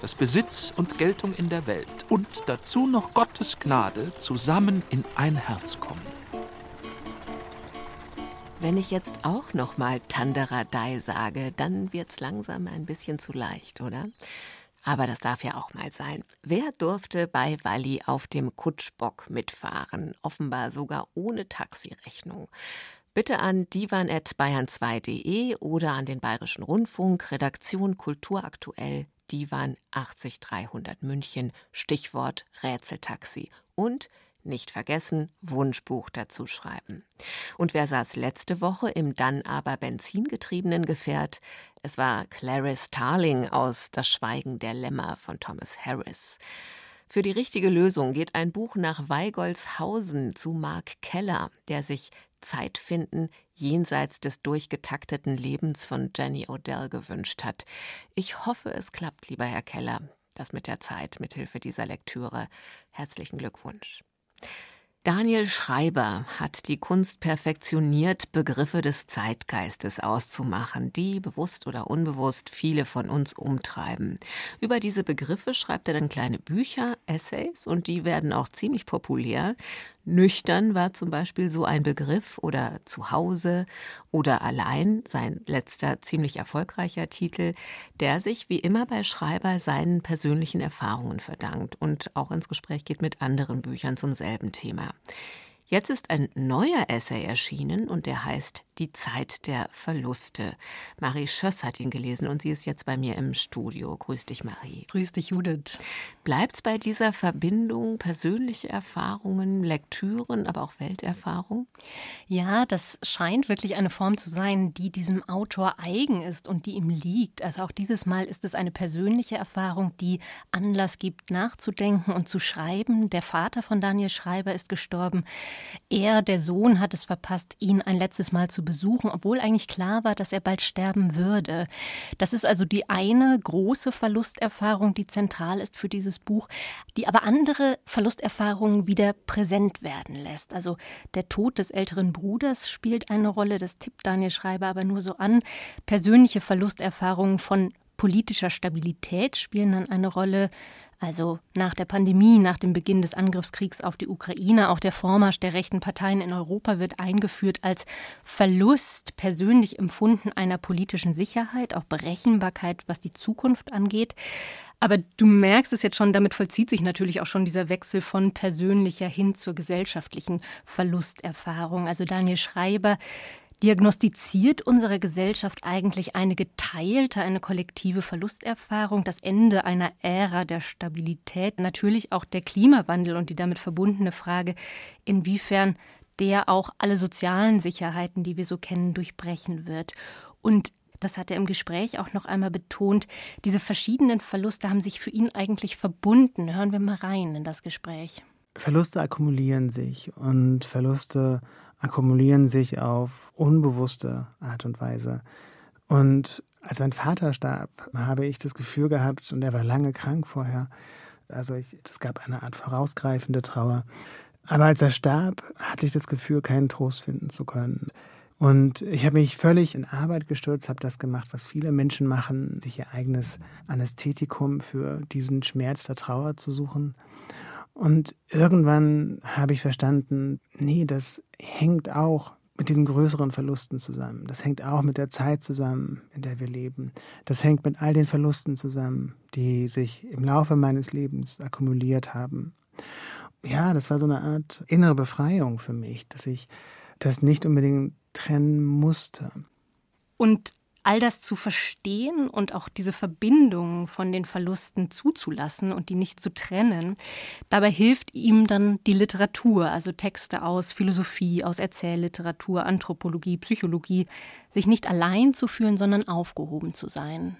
Speaker 15: dass Besitz und Geltung in der Welt und dazu noch Gottes Gnade zusammen in ein Herz kommen.
Speaker 2: Wenn ich jetzt auch noch mal Tanderadei sage, dann wird's langsam ein bisschen zu leicht, oder? Aber das darf ja auch mal sein. Wer durfte bei Walli auf dem Kutschbock mitfahren? Offenbar sogar ohne Taxirechnung. Bitte an divan.bayern2.de oder an den Bayerischen Rundfunk, Redaktion Kulturaktuell, Divan 80300 München, Stichwort Rätseltaxi und nicht vergessen, Wunschbuch dazu schreiben. Und wer saß letzte Woche im dann aber benzingetriebenen Gefährt? Es war Clarice Starling aus Das Schweigen der Lämmer von Thomas Harris. Für die richtige Lösung geht ein Buch nach Weigolshausen zu Mark Keller, der sich Zeit finden jenseits des durchgetakteten Lebens von Jenny Odell gewünscht hat. Ich hoffe, es klappt, lieber Herr Keller, das mit der Zeit, mithilfe dieser Lektüre. Herzlichen Glückwunsch. Daniel Schreiber hat die Kunst perfektioniert, Begriffe des Zeitgeistes auszumachen, die bewusst oder unbewusst viele von uns umtreiben. Über diese Begriffe schreibt er dann kleine Bücher, Essays und die werden auch ziemlich populär. Nüchtern war zum Beispiel so ein Begriff oder zu Hause oder allein, sein letzter ziemlich erfolgreicher Titel, der sich wie immer bei Schreiber seinen persönlichen Erfahrungen verdankt und auch ins Gespräch geht mit anderen Büchern zum selben Thema. Jetzt ist ein neuer Essay erschienen und der heißt Die Zeit der Verluste. Marie Schöss hat ihn gelesen und sie ist jetzt bei mir im Studio. Grüß dich, Marie.
Speaker 16: Grüß dich, Judith.
Speaker 2: Bleibt's bei dieser Verbindung persönliche Erfahrungen, Lektüren, aber auch Welterfahrung?
Speaker 16: Ja, das scheint wirklich eine Form zu sein, die diesem Autor eigen ist und die ihm liegt. Also auch dieses Mal ist es eine persönliche Erfahrung, die Anlass gibt, nachzudenken und zu schreiben. Der Vater von Daniel Schreiber ist gestorben. Er, der Sohn, hat es verpasst, ihn ein letztes Mal zu besuchen, obwohl eigentlich klar war, dass er bald sterben würde. Das ist also die eine große Verlusterfahrung, die zentral ist für dieses Buch, die aber andere Verlusterfahrungen wieder präsent werden lässt. Also der Tod des älteren Bruders spielt eine Rolle, das tippt Daniel Schreiber aber nur so an. Persönliche Verlusterfahrungen von politischer Stabilität spielen dann eine Rolle. Also nach der Pandemie, nach dem Beginn des Angriffskriegs auf die Ukraine, auch der Vormarsch der rechten Parteien in Europa wird eingeführt als Verlust persönlich empfunden einer politischen Sicherheit, auch Berechenbarkeit, was die Zukunft angeht. Aber du merkst es jetzt schon, damit vollzieht sich natürlich auch schon dieser Wechsel von persönlicher hin zur gesellschaftlichen Verlusterfahrung. Also Daniel Schreiber Diagnostiziert unsere Gesellschaft eigentlich eine geteilte, eine kollektive Verlusterfahrung, das Ende einer Ära der Stabilität, natürlich auch der Klimawandel und die damit verbundene Frage, inwiefern der auch alle sozialen Sicherheiten, die wir so kennen, durchbrechen wird. Und das hat er im Gespräch auch noch einmal betont, diese verschiedenen Verluste haben sich für ihn eigentlich verbunden. Hören wir mal rein in das Gespräch.
Speaker 17: Verluste akkumulieren sich und Verluste akkumulieren sich auf unbewusste Art und Weise. Und als mein Vater starb, habe ich das Gefühl gehabt, und er war lange krank vorher, also es gab eine Art vorausgreifende Trauer. Aber als er starb, hatte ich das Gefühl, keinen Trost finden zu können. Und ich habe mich völlig in Arbeit gestürzt, habe das gemacht, was viele Menschen machen, sich ihr eigenes Anästhetikum für diesen Schmerz der Trauer zu suchen. Und irgendwann habe ich verstanden, nee, das hängt auch mit diesen größeren Verlusten zusammen. Das hängt auch mit der Zeit zusammen, in der wir leben. Das hängt mit all den Verlusten zusammen, die sich im Laufe meines Lebens akkumuliert haben. Ja, das war so eine Art innere Befreiung für mich, dass ich das nicht unbedingt trennen musste.
Speaker 16: Und all das zu verstehen und auch diese Verbindung von den Verlusten zuzulassen und die nicht zu trennen, dabei hilft ihm dann die Literatur, also Texte aus Philosophie, aus Erzählliteratur, Anthropologie, Psychologie, sich nicht allein zu fühlen, sondern aufgehoben zu sein.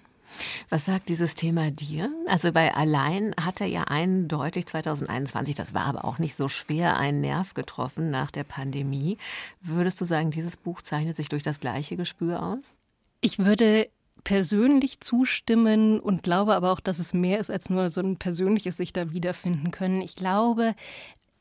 Speaker 2: Was sagt dieses Thema dir? Also bei Allein hat er ja eindeutig 2021, das war aber auch nicht so schwer, einen Nerv getroffen nach der Pandemie. Würdest du sagen, dieses Buch zeichnet sich durch das gleiche Gespür aus?
Speaker 16: Ich würde persönlich zustimmen und glaube aber auch, dass es mehr ist als nur so ein persönliches sich da wiederfinden können. Ich glaube,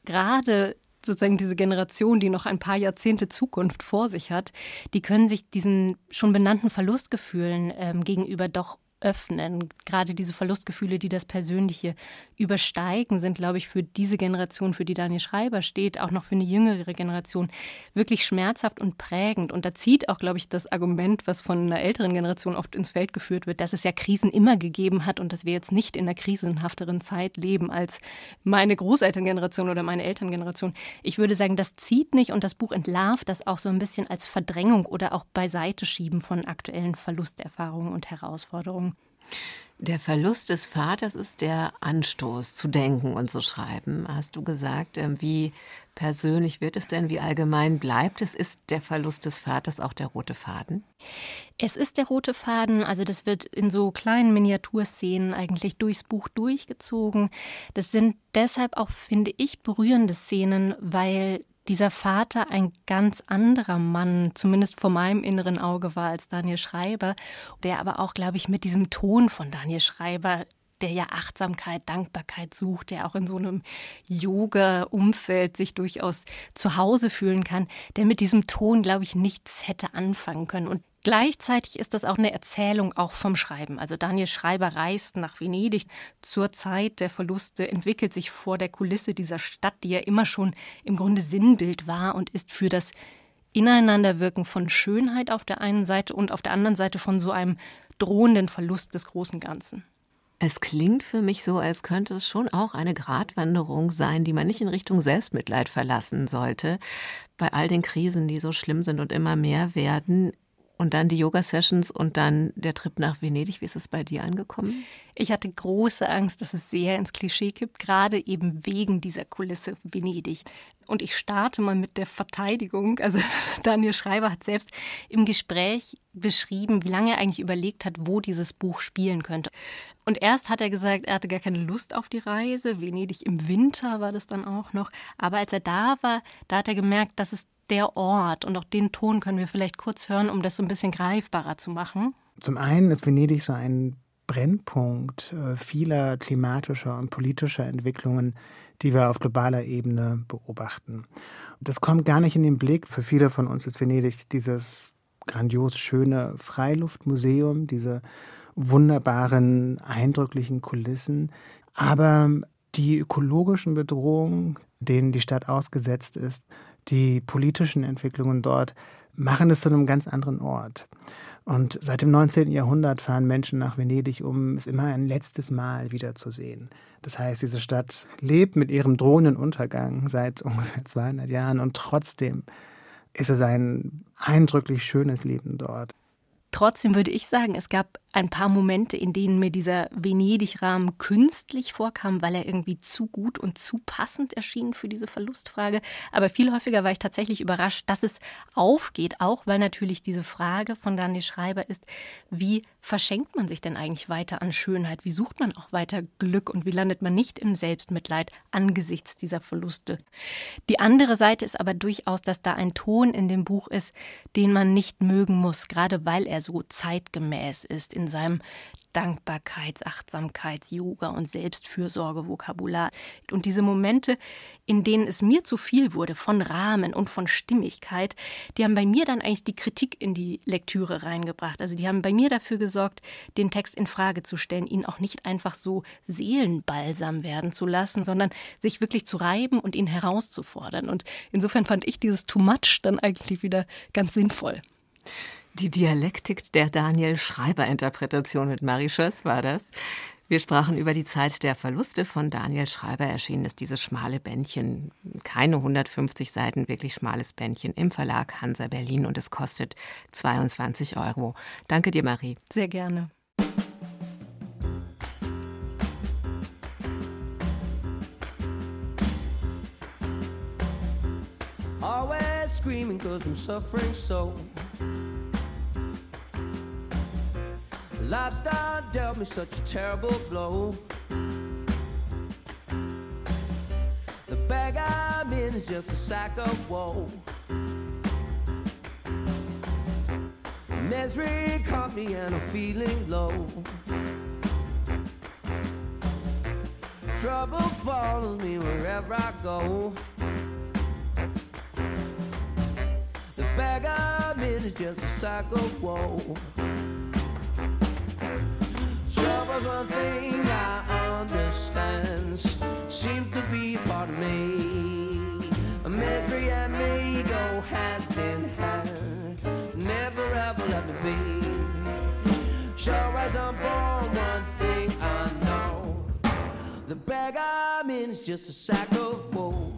Speaker 16: gerade sozusagen diese Generation, die noch ein paar Jahrzehnte Zukunft vor sich hat, die können sich diesen schon benannten Verlustgefühlen ähm, gegenüber doch öffnen. Gerade diese Verlustgefühle, die das Persönliche übersteigen, sind, glaube ich, für diese Generation, für die Daniel Schreiber steht, auch noch für eine jüngere Generation, wirklich schmerzhaft und prägend. Und da zieht auch, glaube ich, das Argument, was von einer älteren Generation oft ins Feld geführt wird, dass es ja Krisen immer gegeben hat und dass wir jetzt nicht in einer krisenhafteren Zeit leben als meine Großelterngeneration oder meine Elterngeneration. Ich würde sagen, das zieht nicht und das Buch entlarvt das auch so ein bisschen als Verdrängung oder auch beiseite schieben von aktuellen Verlusterfahrungen und Herausforderungen.
Speaker 2: Der Verlust des Vaters ist der Anstoß zu denken und zu schreiben. Hast du gesagt, ähm, wie persönlich wird es denn, wie allgemein bleibt es? Ist der Verlust des Vaters auch der rote Faden?
Speaker 16: Es ist der rote Faden, also das wird in so kleinen Miniaturszenen eigentlich durchs Buch durchgezogen. Das sind deshalb auch, finde ich, berührende Szenen, weil dieser Vater ein ganz anderer Mann, zumindest vor meinem inneren Auge war als Daniel Schreiber, der aber auch, glaube ich, mit diesem Ton von Daniel Schreiber der ja Achtsamkeit, Dankbarkeit sucht, der auch in so einem Yoga-Umfeld sich durchaus zu Hause fühlen kann, der mit diesem Ton, glaube ich, nichts hätte anfangen können. Und Gleichzeitig ist das auch eine Erzählung auch vom Schreiben. Also Daniel Schreiber reist nach Venedig zur Zeit der Verluste, entwickelt sich vor der Kulisse dieser Stadt, die ja immer schon im Grunde Sinnbild war und ist für das Ineinanderwirken von Schönheit auf der einen Seite und auf der anderen Seite von so einem drohenden Verlust des großen Ganzen.
Speaker 2: Es klingt für mich so, als könnte es schon auch eine Gratwanderung sein, die man nicht in Richtung Selbstmitleid verlassen sollte. Bei all den Krisen, die so schlimm sind und immer mehr werden, und dann die Yoga-Sessions und dann der Trip nach Venedig. Wie ist es bei dir angekommen?
Speaker 16: Ich hatte große Angst, dass es sehr ins Klischee kippt, gerade eben wegen dieser Kulisse Venedig. Und ich starte mal mit der Verteidigung. Also Daniel Schreiber hat selbst im Gespräch beschrieben, wie lange er eigentlich überlegt hat, wo dieses Buch spielen könnte. Und erst hat er gesagt, er hatte gar keine Lust auf die Reise. Venedig im Winter war das dann auch noch. Aber als er da war, da hat er gemerkt, dass es der Ort und auch den Ton können wir vielleicht kurz hören, um das so ein bisschen greifbarer zu machen.
Speaker 17: Zum einen ist Venedig so ein Brennpunkt äh, vieler klimatischer und politischer Entwicklungen, die wir auf globaler Ebene beobachten. Das kommt gar nicht in den Blick. Für viele von uns ist Venedig dieses grandios schöne Freiluftmuseum, diese wunderbaren, eindrücklichen Kulissen. Aber die ökologischen Bedrohungen, denen die Stadt ausgesetzt ist, die politischen Entwicklungen dort machen es zu einem ganz anderen Ort. Und seit dem 19. Jahrhundert fahren Menschen nach Venedig, um es immer ein letztes Mal wiederzusehen. Das heißt, diese Stadt lebt mit ihrem drohenden Untergang seit ungefähr 200 Jahren und trotzdem ist es ein eindrücklich schönes Leben dort.
Speaker 16: Trotzdem würde ich sagen, es gab ein paar Momente, in denen mir dieser Venedig-Rahmen künstlich vorkam, weil er irgendwie zu gut und zu passend erschien für diese Verlustfrage. Aber viel häufiger war ich tatsächlich überrascht, dass es aufgeht, auch weil natürlich diese Frage von Daniel Schreiber ist, wie verschenkt man sich denn eigentlich weiter an Schönheit? Wie sucht man auch weiter Glück und wie landet man nicht im Selbstmitleid angesichts dieser Verluste? Die andere Seite ist aber durchaus, dass da ein Ton in dem Buch ist, den man nicht mögen muss, gerade weil er so zeitgemäß ist in seinem Dankbarkeits-, Achtsamkeits-, Yoga- und Selbstfürsorge-Vokabular. Und diese Momente, in denen es mir zu viel wurde von Rahmen und von Stimmigkeit, die haben bei mir dann eigentlich die Kritik in die Lektüre reingebracht. Also die haben bei mir dafür gesorgt, den Text in Frage zu stellen, ihn auch nicht einfach so seelenbalsam werden zu lassen, sondern sich wirklich zu reiben und ihn herauszufordern. Und insofern fand ich dieses Too Much dann eigentlich wieder ganz sinnvoll.
Speaker 2: Die Dialektik der Daniel Schreiber-Interpretation mit Marie Schöss war das. Wir sprachen über die Zeit der Verluste von Daniel Schreiber. Erschienen ist dieses schmale Bändchen, keine 150 Seiten, wirklich schmales Bändchen im Verlag Hansa Berlin und es kostet 22 Euro. Danke dir, Marie.
Speaker 16: Sehr gerne. Always screaming cause I'm suffering so Lifestyle dealt me such a terrible blow. The bag I'm in is just a sack of woe. Misery caught me and I'm feeling low. Trouble follows me wherever I go. The bag I'm in is just a sack of woe.
Speaker 18: Was one thing I understand seems to be part of me. Misery and me go hand in hand, never ever let me be. Sure as I'm born, one thing I know: the bag I'm in is just a sack of woe.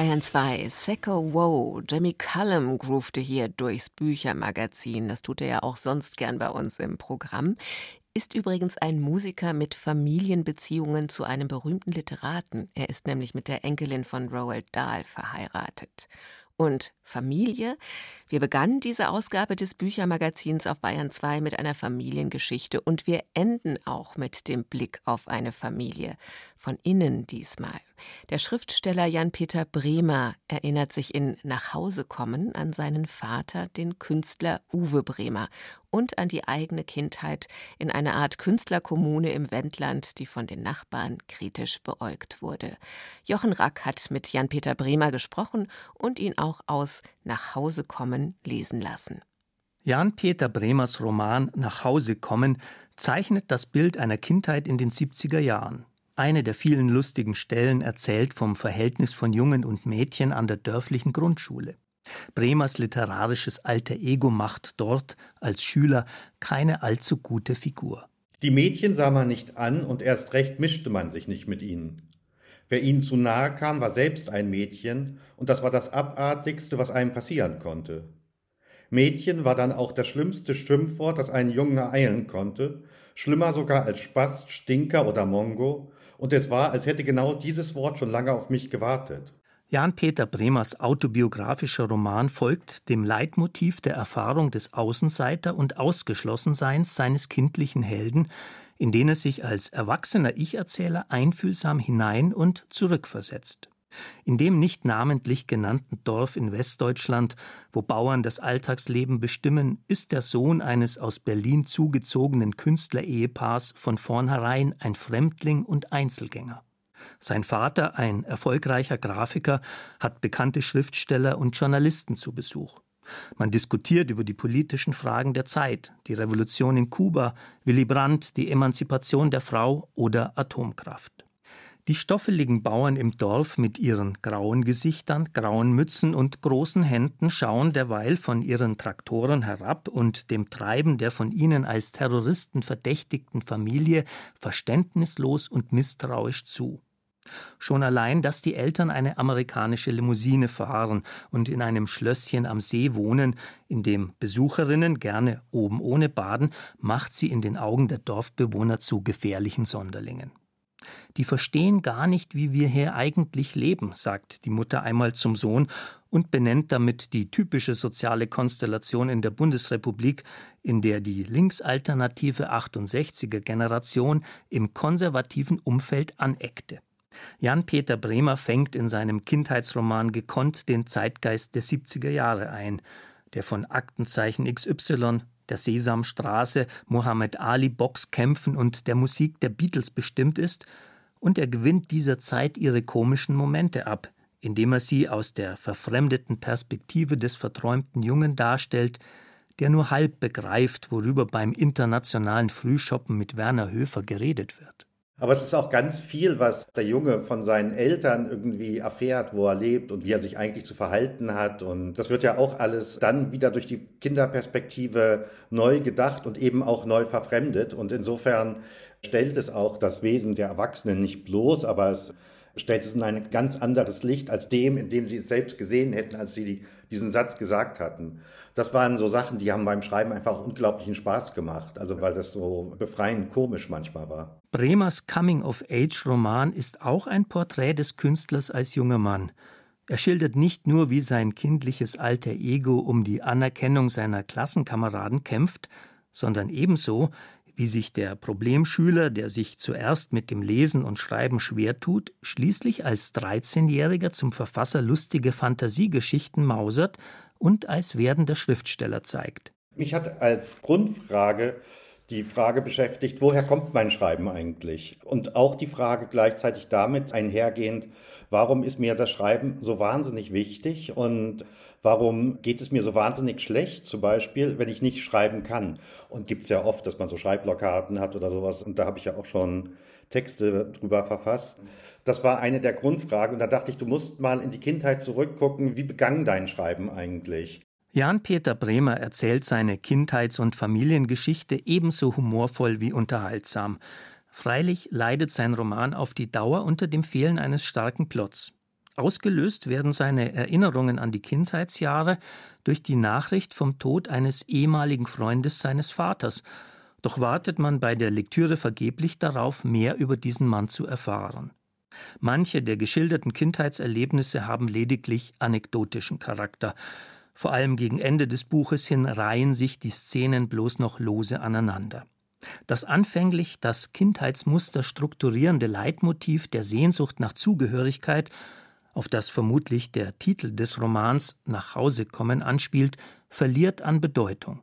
Speaker 2: Bayern 2, Secco Wow, Jamie Cullum groovte hier durchs Büchermagazin. Das tut er ja auch sonst gern bei uns im Programm. Ist übrigens ein Musiker mit Familienbeziehungen zu einem berühmten Literaten. Er ist nämlich mit der Enkelin von Roald Dahl verheiratet. Und Familie? Wir begannen diese Ausgabe des Büchermagazins auf Bayern 2 mit einer Familiengeschichte und wir enden auch mit dem Blick auf eine Familie. Von innen diesmal. Der Schriftsteller Jan-Peter Bremer erinnert sich in Nach Hause kommen an seinen Vater, den Künstler Uwe Bremer, und an die eigene Kindheit in einer Art Künstlerkommune im Wendland, die von den Nachbarn kritisch beäugt wurde. Jochen Rack hat mit Jan-Peter Bremer gesprochen und ihn auch aus Nach Hause kommen lesen lassen.
Speaker 19: Jan-Peter Bremers Roman Nach Hause kommen zeichnet das Bild einer Kindheit in den 70er Jahren. Eine der vielen lustigen Stellen erzählt vom Verhältnis von Jungen und Mädchen an der dörflichen Grundschule. Bremers literarisches alter Ego macht dort als Schüler keine allzu gute Figur.
Speaker 20: Die Mädchen sah man nicht an und erst recht mischte man sich nicht mit ihnen. Wer ihnen zu nahe kam, war selbst ein Mädchen und das war das Abartigste, was einem passieren konnte. Mädchen war dann auch das schlimmste Schimpfwort, das einen Jungen ereilen konnte, schlimmer sogar als Spast, Stinker oder Mongo, und es war, als hätte genau dieses Wort schon lange auf mich gewartet.
Speaker 19: Jan-Peter Bremers autobiografischer Roman folgt dem Leitmotiv der Erfahrung des Außenseiter und Ausgeschlossenseins seines kindlichen Helden, in den er sich als erwachsener Ich-Erzähler einfühlsam hinein und zurückversetzt. In dem nicht namentlich genannten Dorf in Westdeutschland, wo Bauern das Alltagsleben bestimmen, ist der Sohn eines aus Berlin zugezogenen Künstlerehepaars von vornherein ein Fremdling und Einzelgänger. Sein Vater, ein erfolgreicher Grafiker, hat bekannte Schriftsteller und Journalisten zu Besuch. Man diskutiert über die politischen Fragen der Zeit, die Revolution in Kuba, Willy Brandt, die Emanzipation der Frau oder Atomkraft. Die stoffeligen Bauern im Dorf mit ihren grauen Gesichtern, grauen Mützen und großen Händen schauen derweil von ihren Traktoren herab und dem Treiben der von ihnen als Terroristen verdächtigten Familie verständnislos und misstrauisch zu. Schon allein, dass die Eltern eine amerikanische Limousine fahren und in einem Schlösschen am See wohnen, in dem Besucherinnen gerne oben ohne baden, macht sie in den Augen der Dorfbewohner zu gefährlichen Sonderlingen. Die verstehen gar nicht, wie wir hier eigentlich leben, sagt die Mutter einmal zum Sohn und benennt damit die typische soziale Konstellation in der Bundesrepublik, in der die linksalternative 68er Generation im konservativen Umfeld aneckte. Jan-Peter Bremer fängt in seinem Kindheitsroman gekonnt den Zeitgeist der 70er Jahre ein, der von Aktenzeichen XY, der Sesamstraße, Muhammad Ali Boxkämpfen und der Musik der Beatles bestimmt ist, und er gewinnt dieser Zeit ihre komischen Momente ab, indem er sie aus der verfremdeten Perspektive des verträumten Jungen darstellt, der nur halb begreift, worüber beim internationalen Frühshoppen mit Werner Höfer geredet wird.
Speaker 20: Aber es ist auch ganz viel, was der Junge von seinen Eltern irgendwie erfährt, wo er lebt und wie er sich eigentlich zu verhalten hat. Und das wird ja auch alles dann wieder durch die Kinderperspektive neu gedacht und eben auch neu verfremdet. Und insofern stellt es auch das Wesen der Erwachsenen nicht bloß, aber es stellt es in ein ganz anderes Licht als dem, in dem sie es selbst gesehen hätten, als sie die, diesen Satz gesagt hatten. Das waren so Sachen, die haben beim Schreiben einfach unglaublichen Spaß gemacht, also weil das so befreiend komisch manchmal war.
Speaker 19: Bremers Coming-of-Age-Roman ist auch ein Porträt des Künstlers als junger Mann. Er schildert nicht nur, wie sein kindliches alter Ego um die Anerkennung seiner Klassenkameraden kämpft, sondern ebenso, wie sich der Problemschüler, der sich zuerst mit dem Lesen und Schreiben schwer tut, schließlich als 13-Jähriger zum Verfasser lustige Fantasiegeschichten mausert und als werdender Schriftsteller zeigt.
Speaker 20: Mich hat als Grundfrage die Frage beschäftigt, woher kommt mein Schreiben eigentlich? Und auch die Frage gleichzeitig damit einhergehend, warum ist mir das Schreiben so wahnsinnig wichtig und warum geht es mir so wahnsinnig schlecht, zum Beispiel, wenn ich nicht schreiben kann? Und gibt es ja oft, dass man so Schreibblockaden hat oder sowas. Und da habe ich ja auch schon Texte drüber verfasst. Das war eine der Grundfragen. Und da dachte ich, du musst mal in die Kindheit zurückgucken. Wie begann dein Schreiben eigentlich?
Speaker 19: Jan-Peter Bremer erzählt seine Kindheits- und Familiengeschichte ebenso humorvoll wie unterhaltsam. Freilich leidet sein Roman auf die Dauer unter dem Fehlen eines starken Plots. Ausgelöst werden seine Erinnerungen an die Kindheitsjahre durch die Nachricht vom Tod eines ehemaligen Freundes seines Vaters. Doch wartet man bei der Lektüre vergeblich darauf, mehr über diesen Mann zu erfahren. Manche der geschilderten Kindheitserlebnisse haben lediglich anekdotischen Charakter. Vor allem gegen Ende des Buches hin reihen sich die Szenen bloß noch lose aneinander. Das anfänglich das Kindheitsmuster strukturierende Leitmotiv der Sehnsucht nach Zugehörigkeit auf das vermutlich der Titel des Romans Nach Hause kommen anspielt, verliert an Bedeutung.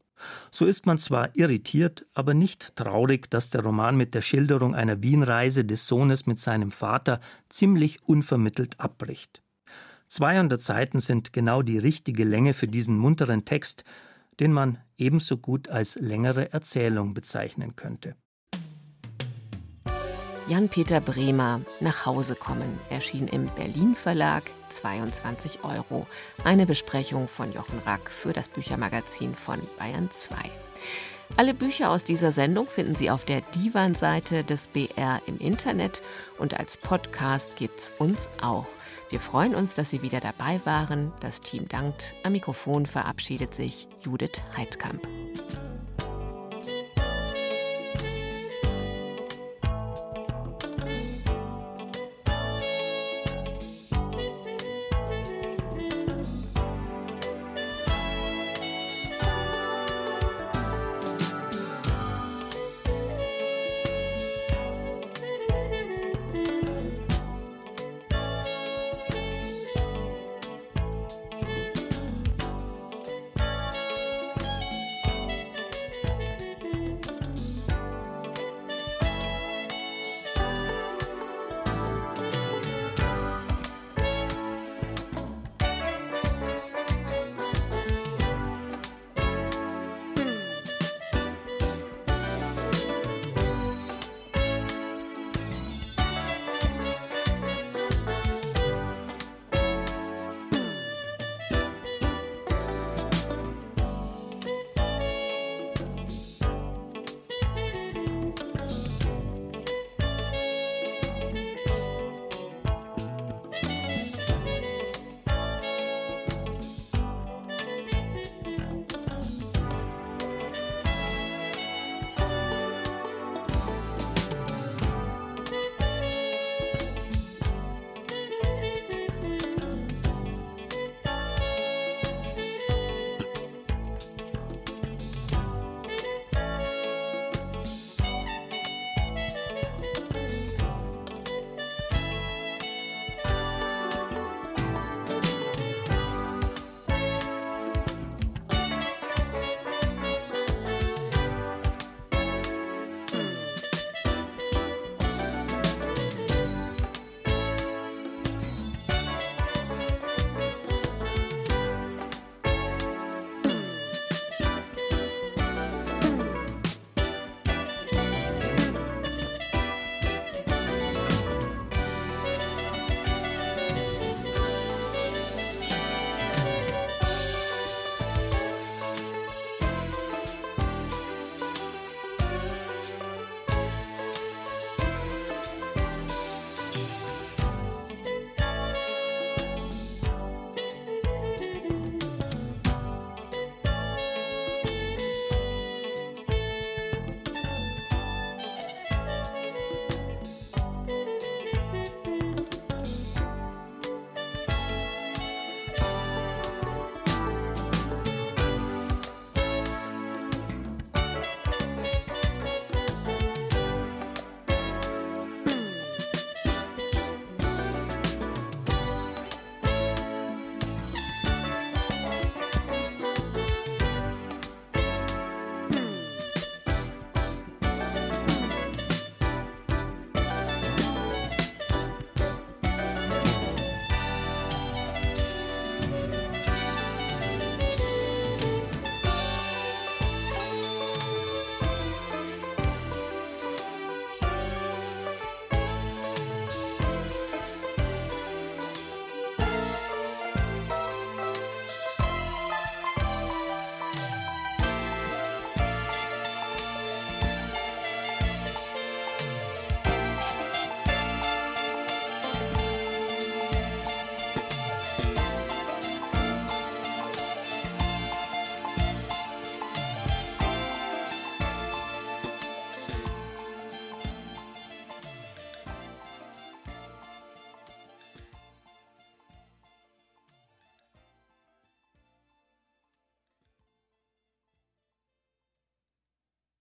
Speaker 19: So ist man zwar irritiert, aber nicht traurig, dass der Roman mit der Schilderung einer Wienreise des Sohnes mit seinem Vater ziemlich unvermittelt abbricht. 200 Seiten sind genau die richtige Länge für diesen munteren Text, den man ebenso gut als längere Erzählung bezeichnen könnte.
Speaker 2: Jan-Peter Bremer Nach Hause kommen erschien im Berlin Verlag 22 Euro. Eine Besprechung von Jochen Rack für das Büchermagazin von Bayern 2. Alle Bücher aus dieser Sendung finden Sie auf der Divan-Seite des BR im Internet und als Podcast gibt's uns auch. Wir freuen uns, dass Sie wieder dabei waren. Das Team dankt. Am Mikrofon verabschiedet sich Judith Heidkamp.